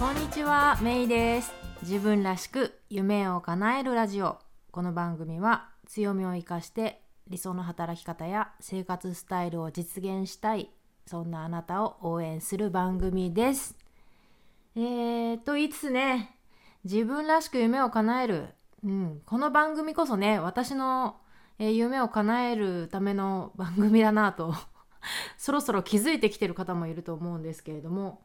こんにちは、メイです。自分らしく夢を叶えるラジオ。この番組は強みを生かして理想の働き方や生活スタイルを実現したい、そんなあなたを応援する番組です。えーといつつね、自分らしく夢を叶える。うん、この番組こそね、私の、えー夢を叶えるための番組だなと、そろそろ気づいてきてる方もいると思うんですけれども、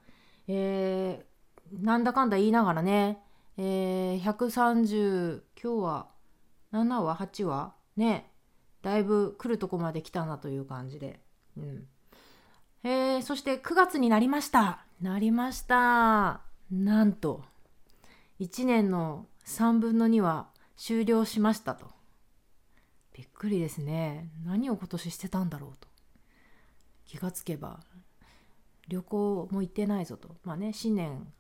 えーなんだかんだ言いながらね、えー130今日は7話8話ね。だいぶ来るとこまで来たなという感じで、うん。えーそして9月になりました。なりました。なんと1年の3分の2は終了しましたと。びっくりですね。何を今年してたんだろうと。気がつけば旅行も行ってないぞと。まあね新年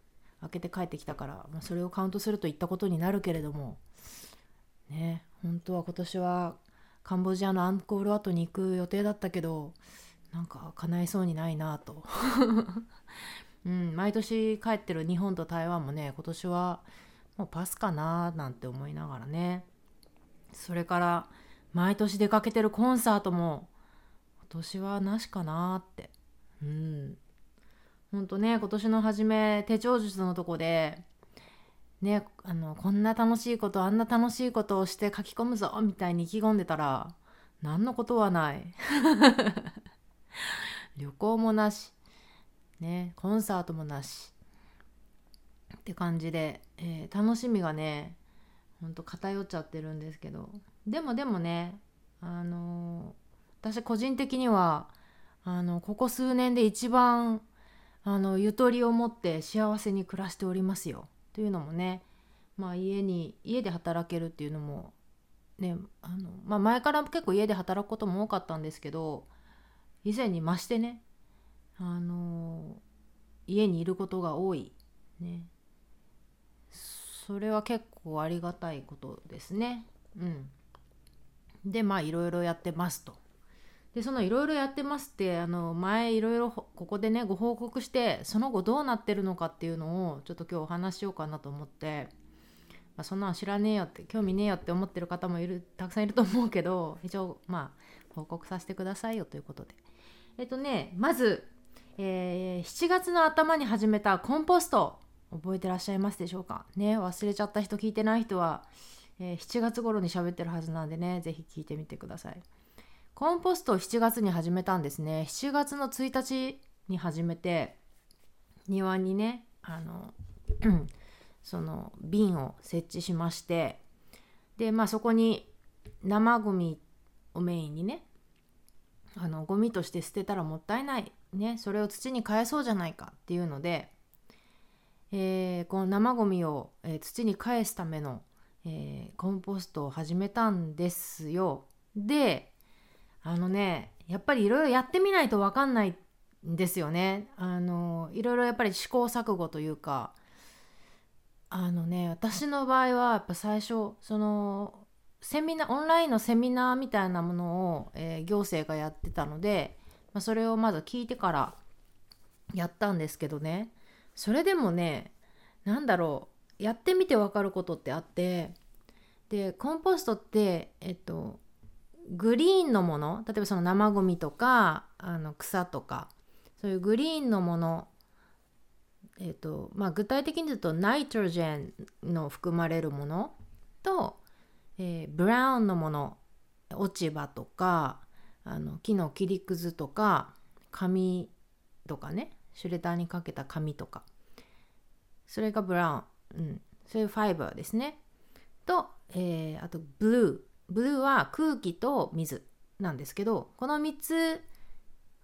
明けて帰ってきたから、まあ、それをカウントするといったことになるけれどもね本当は今年はカンボジアのアンコールワットに行く予定だったけどなんか叶えそうにないなと、うん、毎年帰ってる日本と台湾もね今年はもうパスかななんて思いながらね。それから毎年出かけてるコンサートも今年はなしかなって。うん。ほんとね今年の初め手帳術のとこでねあのこんな楽しいことあんな楽しいことをして書き込むぞみたいに意気込んでたら何のことはない。旅行もなし。ねコンサートもなし。って感じで、えー楽しみがねほんと偏っちゃってるんですけど。でもでもねあのー私個人的にはあのここ数年で一番あのゆとりを持って幸せに暮らしておりますよ。というのもね、まあ、家に家で働けるっていうのも、ねあのまあ、前から結構家で働くことも多かったんですけど以前に増してね、あの家にいることが多い、ね、それは結構ありがたいことですね。うん、でまあいろいろやってますと。でそのいろいろやってますってあの前いろいろここでねご報告してその後どうなってるのかっていうのをちょっと今日お話しようかなと思って、まあ、そんなの知らねえよって興味ねえよって思ってる方もいるたくさんいると思うけど一応まあ報告させてくださいよということでえっとねまず、えー7月の頭に始めたコンポスト覚えてらっしゃいますでしょうか？ね忘れちゃった人聞いてない人は、えー7月頃に喋ってるはずなんでね是非聞いてみてください。コンポストを7月に始めたんですね7月の1日に始めて庭にねあの その瓶を設置しましてでまあそこに生ゴミをメインにねあのゴミとして捨てたらもったいない、ね、それを土に返そうじゃないかっていうので、えーこの生ゴミを、えー土に返すための、えーコンポストを始めたんですよ。であのねやっぱりいろいろやってみないと分かんないんですよね。あのいろいろやっぱり試行錯誤というかあのね私の場合はやっぱ最初そのセミナーオンラインのセミナーみたいなものを、えー行政がやってたので、まあ、それをまず聞いてからやったんですけどねそれでもねなんだろうやってみて分かることってあってでコンポストってえっとグリーンのもの例えばその生ゴミとかあの草とかそういうグリーンのものえっとまあ具体的に言うとナイトロジェンの含まれるものと、えーブラウンのもの落ち葉とかあの木の切りくずとか紙とかねシュレッダーにかけた紙とか。それがブラウン、うん、そういうファイバーですね。と、えーあとブルーブルーは空気と水なんですけどこの3つ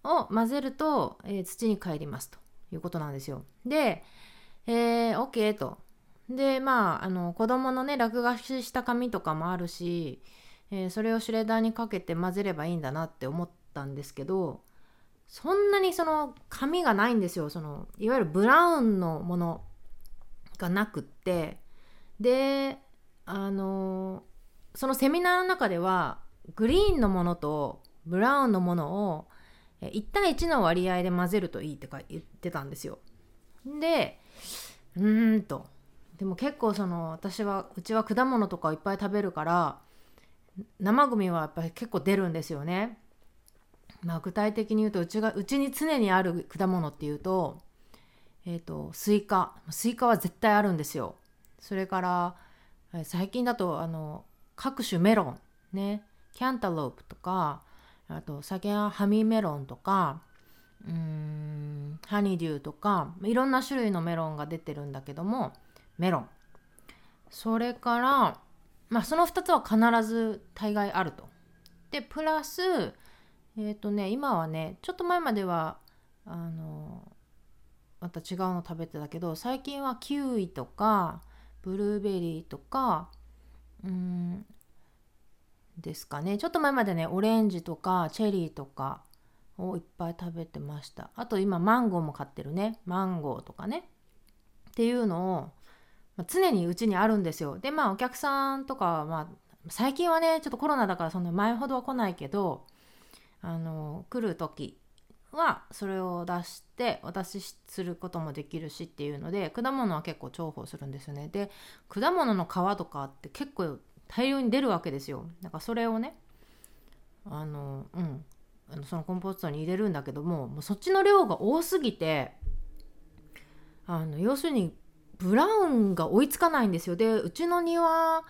を混ぜると、えー土に帰りますということなんですよ。で、えー、OK と。でまああの子供のね落書きした紙とかもあるし、えーそれをシュレッダーにかけて混ぜればいいんだなって思ったんですけどそんなにその紙がないんですよそのいわゆるブラウンのものがなくってであのそのセミナーの中ではグリーンのものとブラウンのものを1対1の割合で混ぜるといいって言ってたんですよ。でうーんとでも結構その私はうちは果物とかをいっぱい食べるから生グミはやっぱり結構出るんですよね。まあ、具体的に言うとうちがうちに常にある果物っていうと,、えーと、スイカスイカは絶対あるんですよ。それから最近だとあの各種メロンね cantaloupe とかあと最近はハミメロンとかうーん honeydew とかいろんな種類のメロンが出てるんだけどもメロンそれからまあその2つは必ず大概あると。でプラスえっ、ー、とね今はねちょっと前まではあのまた違うの食べてたけど最近はキウイとかブルーベリーとかうん。ですかね。ちょっと前までねオレンジとかチェリーとかをいっぱい食べてました。あと今マンゴーも買ってるね。マンゴーとかね。っていうのを、まあ、常にうちにあるんですよ。でまあお客さんとかはまあ最近はねちょっとコロナだからそんな前ほどは来ないけどあの来る時はそれを出してお出しすることもできるしっていうので果物は結構重宝するんですよね。で果物の皮とかって結構大量に出るわけですよ。だからそれをねあのうんあのそのコンポストに入れるんだけどももうそっちの量が多すぎてあの要するにブラウンが追いつかないんですよ。でうちの庭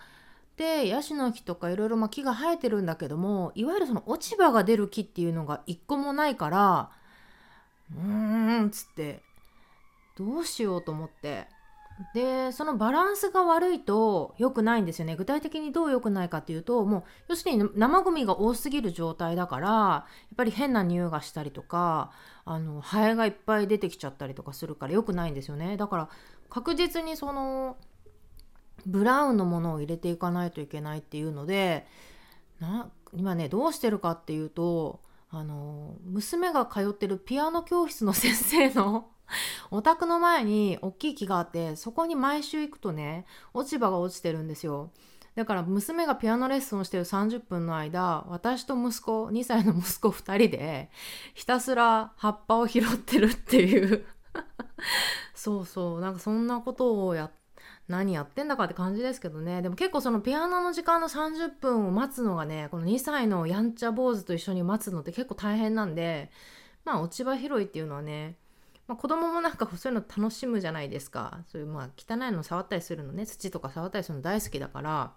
でヤシの木とかいろいろ木が生えてるんだけどもいわゆるその落ち葉が出る木っていうのが一個もないからうーんっつってどうしようと思って。でそのバランスが悪いと良くないんですよね。具体的にどう良くないかっていうともう要するに生ゴミが多すぎる状態だからやっぱり変な匂いがしたりとかあのハエがいっぱい出てきちゃったりとかするから良くないんですよね。だから確実にそのブラウンのものを入れていかないといけないっていうのでな今ねどうしてるかっていうとあの娘が通ってるピアノ教室の先生の お宅の前に大きい木があってそこに毎週行くとね落ち葉が落ちてるんですよ。だから娘がピアノレッスンをしてる30分の間私と息子2歳の息子2人でひたすら葉っぱを拾ってるっていう。そうそう。なんかそんなことをやって何やってんだかって感じですけどね。でも結構そのピアノの時間の30分を待つのがねこの2歳のやんちゃ坊主と一緒に待つのって結構大変なんでまあ落ち葉拾いっていうのはね、まあ、子供もなんかそういうの楽しむじゃないですか。そういうまあ汚いの触ったりするのね土とか触ったりするの大好きだから。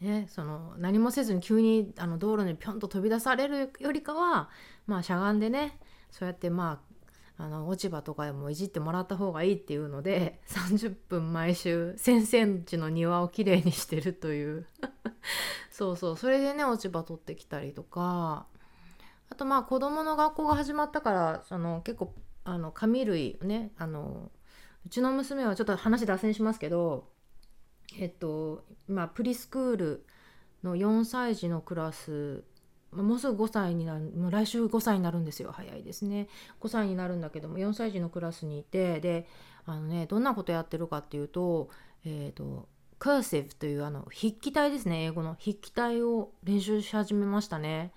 ね、その何もせずに急にあの道路にぴょんと飛び出されるよりかはまあしゃがんでねそうやってまああの落ち葉とかでもいじってもらった方がいいっていうので 30分毎週先々家の庭をきれいにしてるという。そうそう。それでね落ち葉取ってきたりとか。あとまあ子供の学校が始まったからその結構あの紙類ねあのうちの娘はちょっと話脱線しますけどえっと今プリスクールの4歳児のクラスもうすぐ5歳になるもう来週5歳になるんですよ。早いですね。5歳になるんだけども4歳児のクラスにいてであのねどんなことやってるかっていうとえっ、ー、とカーシブというあの筆記体ですね。英語の。筆記体を練習し始めましたね。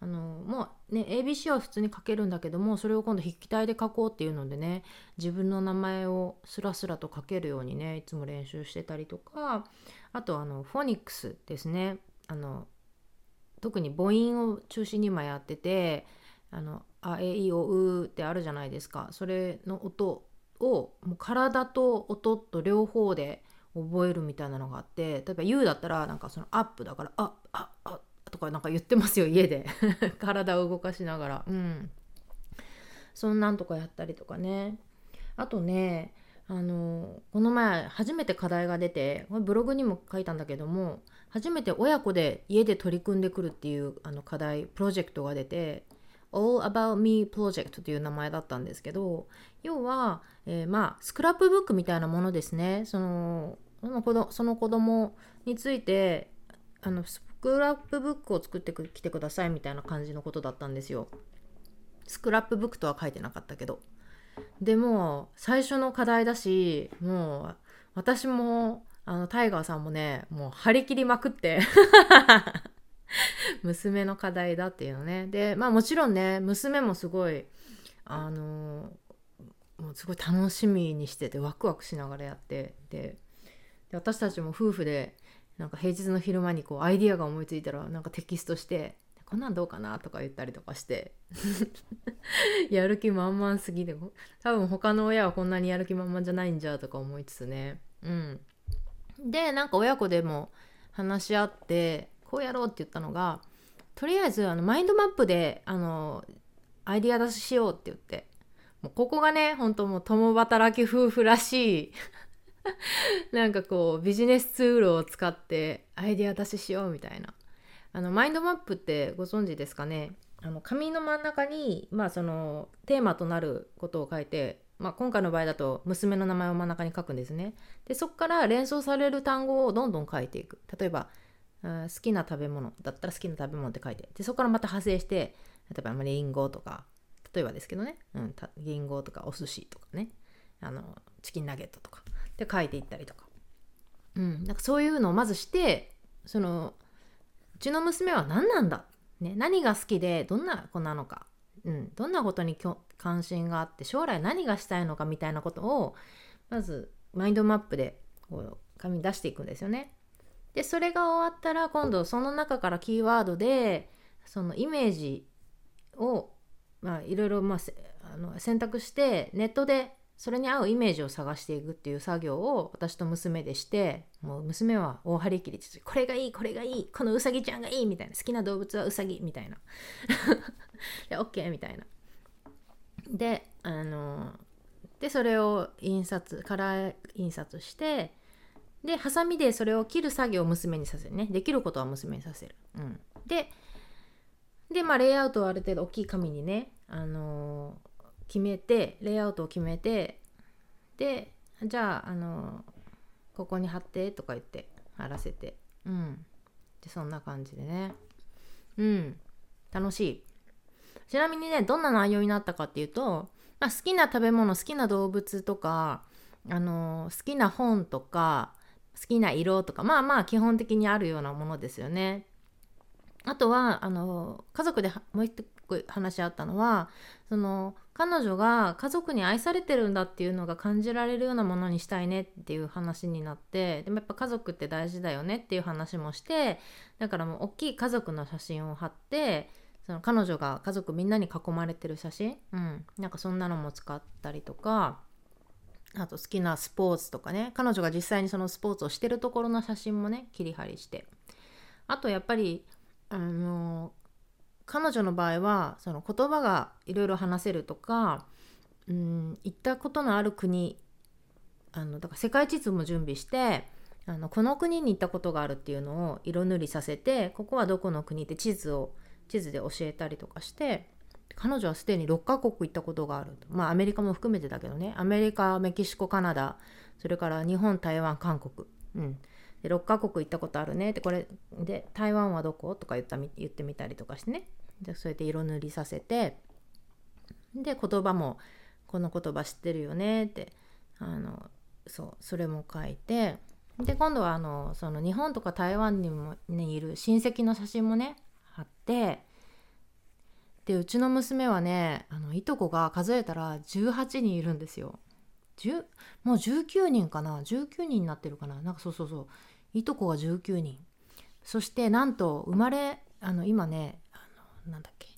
あのもうね ABC は普通に書けるんだけどもそれを今度筆記体で書こうっていうのでね自分の名前をスラスラと書けるようにねいつも練習してたりとかあとあのフォニックスですね。あの特に母音を中心に今やっててあのあえいおうってあるじゃないですか。それの音をもう体と音と両方で覚えるみたいなのがあって例えば U だったらなんかそのアップだからあああとかなんか言ってますよ家で。体を動かしながら。うん。そんなんとかやったりとかね。あとねあのこの前初めて課題が出てこれブログにも書いたんだけども初めて親子で家で取り組んでくるっていうあの課題プロジェクトが出て All About Me Project という名前だったんですけど要は、えー、まあスクラップブックみたいなものですねそのその子どその子供についてあのスクラップブックを作ってきてくださいみたいな感じのことだったんですよ。スクラップブックとは書いてなかったけど。でも最初の課題だしもう私もあのタイガーさんもねもう張り切りまくって 娘の課題だっていうのね。でまあもちろんね娘もすごいあのもうすごい楽しみにしててワクワクしながらやってでで私たちも夫婦でなんか平日の昼間にこうアイディアが思いついたらなんかテキストしてこんなんどうかなとか言ったりとかして。やる気満々すぎて多分他の親はこんなにやる気満々じゃないんじゃとか思いつつね。うん。でなんか親子でも話し合ってこうやろうって言ったのがとりあえずあのマインドマップであのアイディア出ししようって言って。もうここがね本当もう共働き夫婦らしい。なんかこうビジネスツールを使ってアイディア出ししようみたいな。あのマインドマップってご存知ですかね？あの紙の真ん中に、まあ、そのテーマとなることを書いて、まあ、今回の場合だと娘の名前を真ん中に書くんですね。でそこから連想される単語をどんどん書いていく。例えば好きな食べ物だったら好きな食べ物って書いて。でそこからまた派生して例えばリンゴとか例えばですけどね、うん、リンゴとかお寿司とかね。あのチキンナゲットとか。で書いていったりとか,、うん、なんかそういうのをまずしてそのうちの娘は何なんだ、ね、何が好きでどんな子なのか、うん、どんなことに関心があって将来何がしたいのかみたいなことをまずマインドマップでこう紙に出していくんですよね。でそれが終わったら今度その中からキーワードでそのイメージをまあいろいろまああの選択してネットでそれに合うイメージを探していくっていう作業を私と娘でしてもう娘は大張り切りでこれがいいこれがいいこのうさぎちゃんがいいみたいな。好きな動物はうさぎみたいな。で OK みたいな。であのでそれを印刷カラー印刷してでハサミでそれを切る作業を娘にさせるね。できることは娘にさせる、うん、ででまあレイアウトをある程度大きい紙にねあの決めてレイアウトを決めてでじゃああのここに貼ってとか言って貼らせて。うん。でそんな感じでね。うん。楽しい。ちなみにねどんな内容になったかっていうと、まあ、好きな食べ物好きな動物とかあの好きな本とか好きな色とかまあまあ基本的にあるようなものですよね。あとはあの家族でもう一話し合ったのはその彼女が家族に愛されてるんだっていうのが感じられるようなものにしたいねっていう話になってでもやっぱ家族って大事だよねっていう話もしてだからもう大きい家族の写真を貼ってその彼女が家族みんなに囲まれてる写真、うん、なんかそんなのも使ったりとかあと好きなスポーツとかね。彼女が実際にそのスポーツをしてるところの写真もね切り張りして。あとやっぱりあの彼女の場合はその言葉がいろいろ話せるとか、うん、行ったことのある国あのだから世界地図も準備してあのこの国に行ったことがあるっていうのを色塗りさせてここはどこの国って地図を地図で教えたりとかして彼女はすでに6カ国行ったことがあるまあアメリカも含めてだけどね。アメリカメキシコカナダそれから日本台湾韓国、うん、で6カ国行ったことあるね。ってこれで台湾はどことか言った言ってみたりとかしてね。でそれで色塗りさせて。で言葉もこの言葉知ってるよね。ってあのそうそれも書いて。で今度はあのその日本とか台湾にも、ね、いる親戚の写真もね貼って。でうちの娘はねあのいとこが数えたら18人いるんですよ。もう19人かな？19人になってるかな？なんかそうそうそう。いとこが19人。そしてなんと生まれあの今ねあのなんだっけ？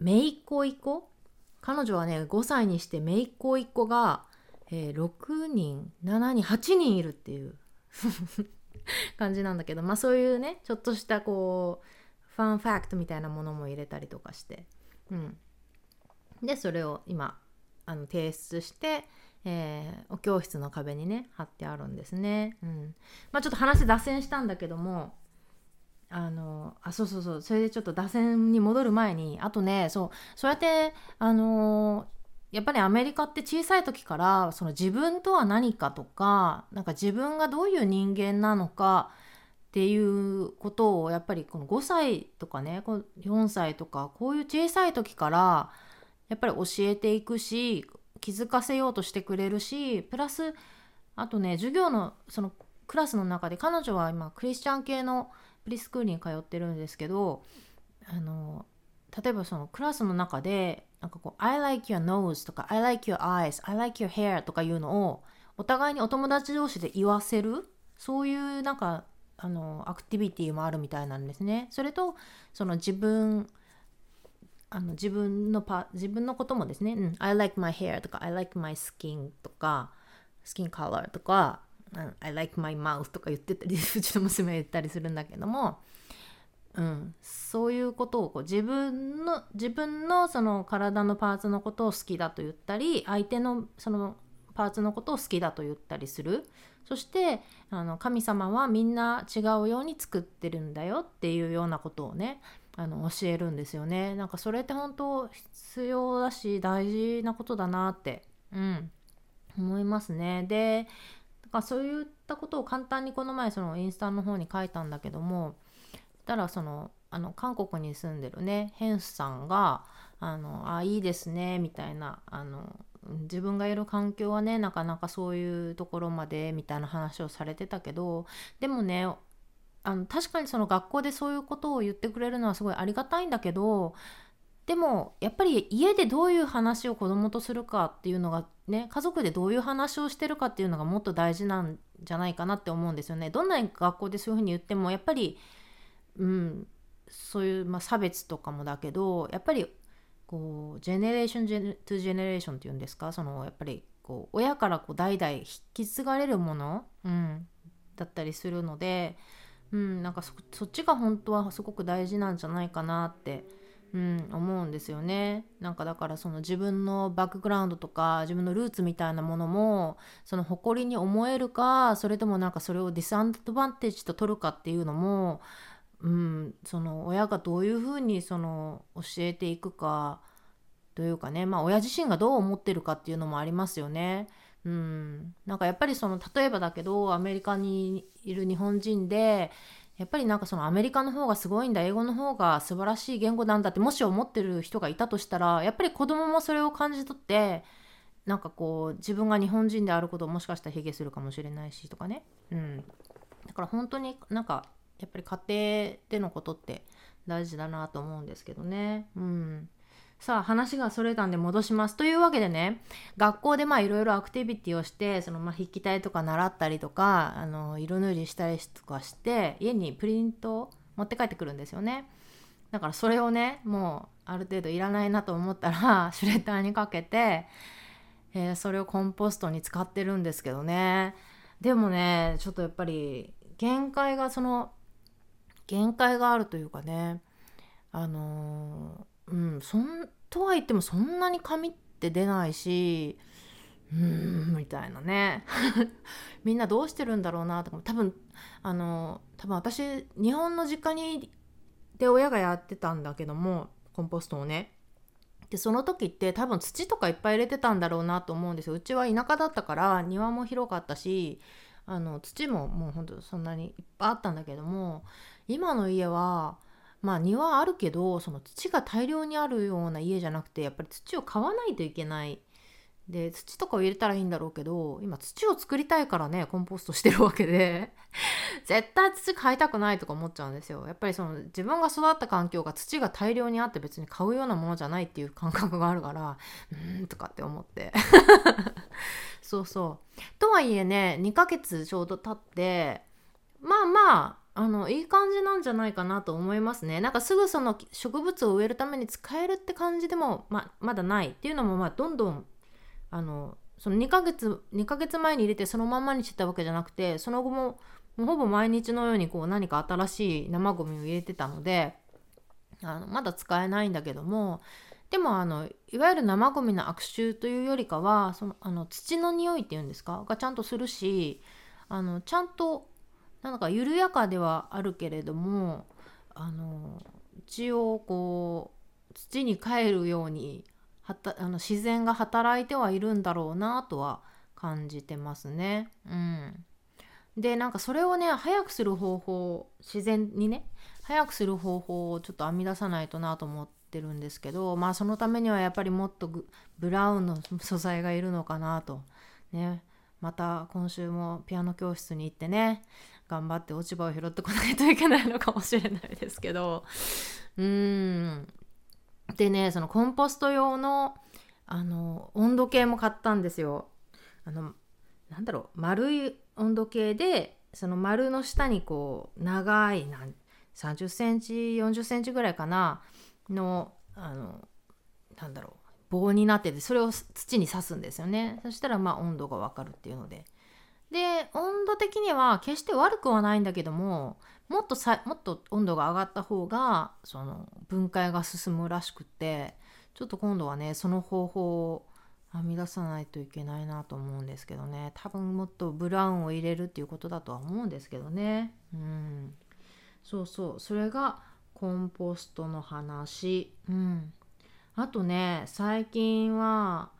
姪っ子一個彼女はね5歳にして姪っ子一個が、えー、6人7人8人いるっていう 感じなんだけどまあそういうねちょっとしたこうファンファクトみたいなものも入れたりとかして、うん、でそれを今あの提出して、えー、お教室の壁にね貼ってあるんですね。うんまあ、ちょっと話脱線したんだけどもあのあそうそうそうそれでちょっと脱線に戻る前にあとねそうそうやってあのやっぱりアメリカって小さい時からその自分とは何かとかなんか自分がどういう人間なのかっていうことをやっぱりこの5歳とかね4歳とかこういう小さい時からやっぱり教えていくし気づかせようとしてくれるしプラスあとね授業のそのクラスの中で彼女は今クリスチャン系のプリスクールに通ってるんですけどあの例えばそのクラスの中でなんかこう「I like your nose」とか「I like your eyes」「I like your hair」とかいうのをお互いにお友達同士で言わせるそういうなんかあのアクティビティもあるみたいなんですね。それとその自分あの自分のパ自分のこともですね、うん、I like my hair とか I like my skin とか skin color とか I like my mouth とか言ってたり うちの娘が言ったりするんだけども、うん、そういうことをこう自分の自分のその体のパーツのことを好きだと言ったり相手のそのパーツのことを好きだと言ったりする。そしてあの神様はみんな違うように作ってるんだよっていうようなことをねあの教えるんですよね。なんかそれって本当必要だし大事なことだなって、うん、思いますね。でだからそういったことを簡単にこの前そのインスタの方に書いたんだけどもたらそのあの韓国に住んでるねヘンスさんが「あのあいいですね」みたいなあの自分がいる環境はねなかなかそういうところまでみたいな話をされてたけどでもねあの確かにその学校でそういうことを言ってくれるのはすごいありがたいんだけどでもやっぱり家でどういう話を子供とするかっていうのがね家族でどういう話をしてるかっていうのがもっと大事なんじゃないかなって思うんですよね。どんな学校でそういうふうに言ってもやっぱりうんそういう、まあ、差別とかもだけどやっぱりこうジェネレーショントゥジェネレーションっていうんですか？そのやっぱりこう親からこう代々引き継がれるもの、うん、だったりするのでうん、なんかそっちが本当はすごく大事なんじゃないかなって、うん、思うんですよね。なんかだからその自分のバックグラウンドとか自分のルーツみたいなものもその誇りに思えるかそれともなんかそれをディスアンドバンテージと取るかっていうのも、うん、その親がどういうふうにその教えていくかというかねまあ親自身がどう思ってるかっていうのもありますよね。うん、なんかやっぱりその例えばだけどアメリカにいる日本人でやっぱりなんかそのアメリカの方がすごいんだ英語の方が素晴らしい言語なんだってもし思ってる人がいたとしたらやっぱり子供もそれを感じ取ってなんかこう自分が日本人であることをもしかしたら卑下するかもしれないしとかね、うん、だから本当になんかやっぱり家庭でのことって大事だなと思うんですけどね。うん。さあ話がそれたんで戻します。というわけでね学校でまあいろいろアクティビティをしてそのまあ筆記体とか習ったりとかあの色塗りしたりとかして家にプリントを持って帰ってくるんですよね。だからそれをねもうある程度いらないなと思ったら シュレッダーにかけて、えー、それをコンポストに使ってるんですけどねでもねちょっとやっぱり限界がその限界があるというかねあのうん、そんとは言ってもそんなに紙って出ないしうーんみたいなね。みんなどうしてるんだろうなとか多分あの多分私日本の実家にで親がやってたんだけどもコンポストをね。でその時って多分土とかいっぱい入れてたんだろうなと思うんですよ。うちは田舎だったから庭も広かったしあの土ももうほんとそんなにいっぱいあったんだけども今の家はまあ庭あるけどその土が大量にあるような家じゃなくてやっぱり土を買わないといけない。で土とかを入れたらいいんだろうけど今土を作りたいからねコンポストしてるわけで。絶対土買いたくないとか思っちゃうんですよ。やっぱりその自分が育った環境が土が大量にあって別に買うようなものじゃないっていう感覚があるからうんとかって思って。そうそう。とはいえね2ヶ月ちょうど経ってまあまああのいい感じなんじゃないかなと思いますね。なんかすぐその植物を植えるために使えるって感じでもままだないっていうのもまあどんどんあのその2ヶ月2ヶ月前に入れてそのまんまにしてたわけじゃなくてその後ももうほぼ毎日のようにこう何か新しい生ゴミを入れてたのであのまだ使えないんだけどもでもあのいわゆる生ゴミの悪臭というよりかはそのあの土の匂いっていうんですか？がちゃんとするしあのちゃんとなんか緩やかではあるけれどもあの一応こう土に帰るようにはたあの自然が働いてはいるんだろうなとは感じてますね。うん、でなんかそれをね早くする方法自然にね早くする方法をちょっと編み出さないとなと思ってるんですけどまあそのためにはやっぱりもっとブラウンの素材がいるのかなと。ね。また今週もピアノ教室に行ってね。頑張って落ち葉を拾ってこないといけないのかもしれないですけど。うーん。でねそのコンポスト用のあの温度計も買ったんですよ。あのなんだろう丸い温度計でその丸の下にこう長いなん30センチ40センチぐらいかなのあのなんだろう棒になっててそれを土に刺すんですよね。そしたらまあ温度がわかるっていうので。で温度的には決して悪くはないんだけどももっとさもっと温度が上がった方がその分解が進むらしくってちょっと今度はねその方法を編み出さないといけないなと思うんですけどね。多分もっとブラウンを入れるっていうことだとは思うんですけどね。うん。そうそう。それがコンポストの話。うん。あとね最近は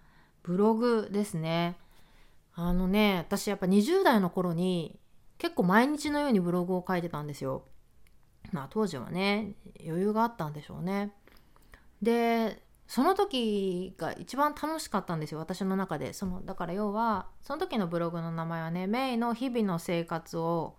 ブログですね。あのね私やっぱ20代の頃に結構毎日のようにブログを書いてたんですよ。まあ当時はね余裕があったんでしょうね。でその時が一番楽しかったんですよ私の中で。そのだから要はその時のブログの名前はねメイの日々の生活を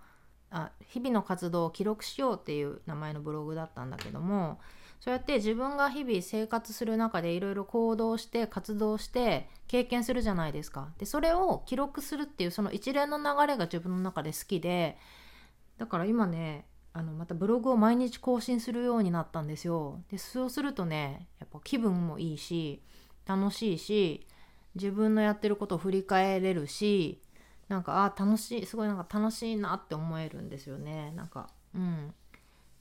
あ日々の活動を記録しようっていう名前のブログだったんだけどもそうやって自分が日々生活する中でいろいろ行動して活動して経験するじゃないですか。でそれを記録するっていうその一連の流れが自分の中で好きでだから今ねあのまたブログを毎日更新するようになったんですよ。でそうするとねやっぱ気分もいいし楽しいし自分のやってることを振り返れるしなんかあ楽しいすごいなんか楽しいなって思えるんですよねなんかうん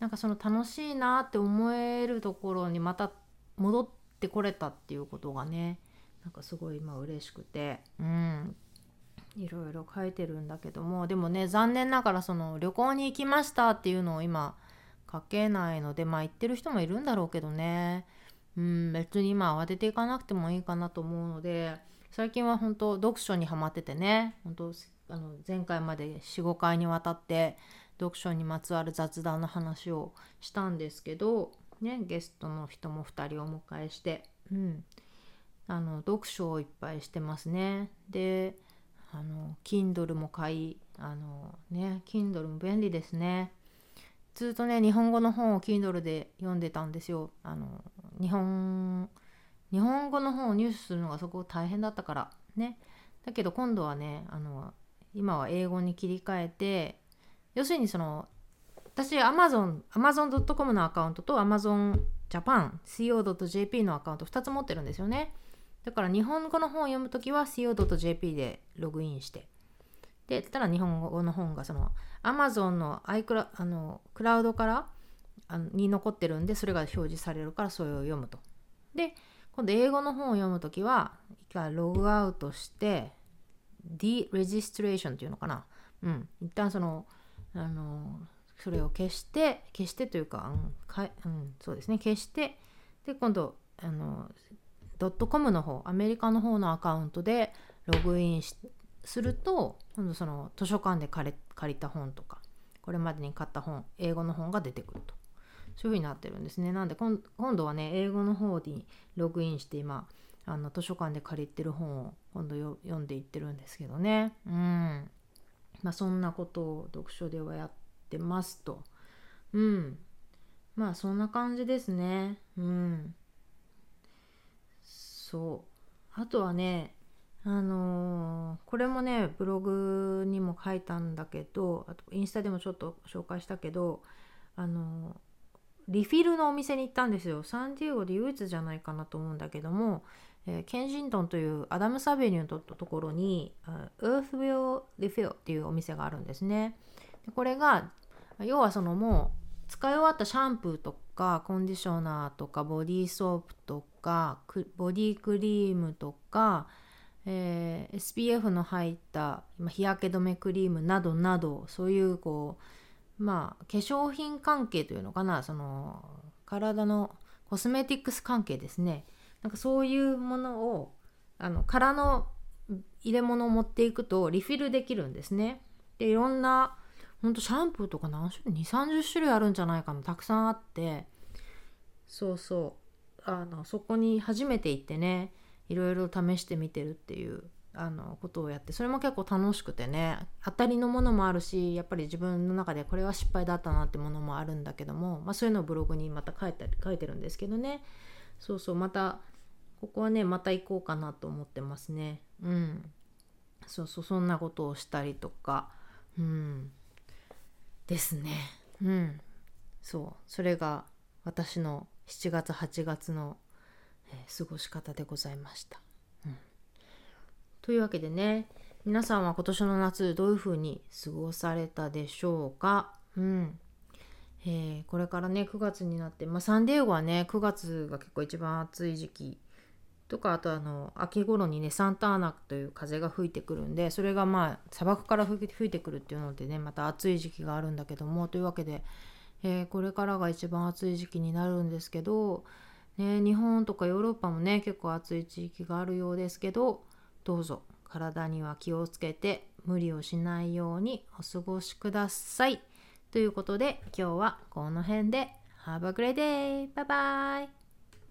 なんかその楽しいなって思えるところにまた戻ってこれたっていうことがねなんかすごい今嬉しくてうん。いろいろ書いてるんだけどもでもね残念ながらその旅行に行きましたっていうのを今書けないのでまあ行ってる人もいるんだろうけどね。うん別に今慌てていかなくてもいいかなと思うので最近は本当読書にはまっててね本当あの前回まで45回にわたって読書にまつわる雑談の話をしたんですけど、ね、ゲストの人も2人お迎えして、うん、あの読書をいっぱいしてますね。であの Kindle も買いあのね Kindle も便利ですね。ずっとね日本語の本を Kindle で読んでたんですよ。あの日本日本語の本を入手するのがすごく大変だったからね。だけど今度はねあの今は英語に切り替えて要するにその私 Amazon、Amazon.com のアカウントと Amazon Japan、co.jp のアカウント2つ持ってるんですよね。だから日本語の本を読むときは co.jp でログインして。で、たら日本語の本がその Amazon の iCloud あのクラウドからあのに残ってるんで、それが表示されるからそれを読むと。で、今度英語の本を読むときは、一回ログアウトして、deregistration っていうのかな。うん。一旦そのあのそれを消して消してというか,、うんかうん、そうですね。消してで今度あのドットコムの方アメリカの方のアカウントでログインすると今度その図書館で借り借りた本とかこれまでに買った本英語の本が出てくると。そういうふうになってるんですね。なんで今度はね英語の方にログインして今あの図書館で借りてる本を今度読んでいってるんですけどね。うん。まあ、そんなことを読書ではやってますと。うん。まあそんな感じですね。うん。そう。あとはね、あのー、これもね、ブログにも書いたんだけど、あとインスタでもちょっと紹介したけど、あのー、リフィルのお店に行ったんですよ。サンディエゴで唯一じゃないかなと思うんだけども、えー、ケンジントンというアダムスアベニューのところに Earthwill Refill っていうお店があるんですね。でこれが要はそのもう使い終わったシャンプーとかコンディショナーとかボディーソープとかボディクリームとか、えー、SPF の入った日焼け止めクリームなどなどそういうこうまあ化粧品関係というのかなその体のコスメティックス関係ですねなんかそういうものをあの空の入れ物を持っていくとリフィルできるんですね。でいろんなほんとシャンプーとか何種類2 3 0種類あるんじゃないかなたくさんあって。そうそう。あのそこに初めて行ってねいろいろ試してみてるっていうあのことをやってそれも結構楽しくてね当たりのものもあるしやっぱり自分の中でこれは失敗だったなってものもあるんだけども、まあ、そういうのをブログにまた書いて書いてるんですけどね。そうそうまたここはねまた行こうかなと思ってますね。うん。そうそうそんなことをしたりとか。うん。ですね。うん。そう。それが私の7月8月の、えー過ごし方でございました、うん、というわけでね皆さんは今年の夏どういうふうに過ごされたでしょうか？うん。えこれからね9月になって、まあ、サンディエゴはね9月が結構一番暑い時期とかあとあの秋頃にねサンターナという風が吹いてくるんでそれがまあ砂漠から吹い吹いてくるっていうのでねまた暑い時期があるんだけどもというわけで、えーこれからが一番暑い時期になるんですけど、ね、日本とかヨーロッパもね結構暑い地域があるようですけどどうぞ体には気をつけて無理をしないようにお過ごしください。ということで今日はこの辺で Have a great day! バイバイ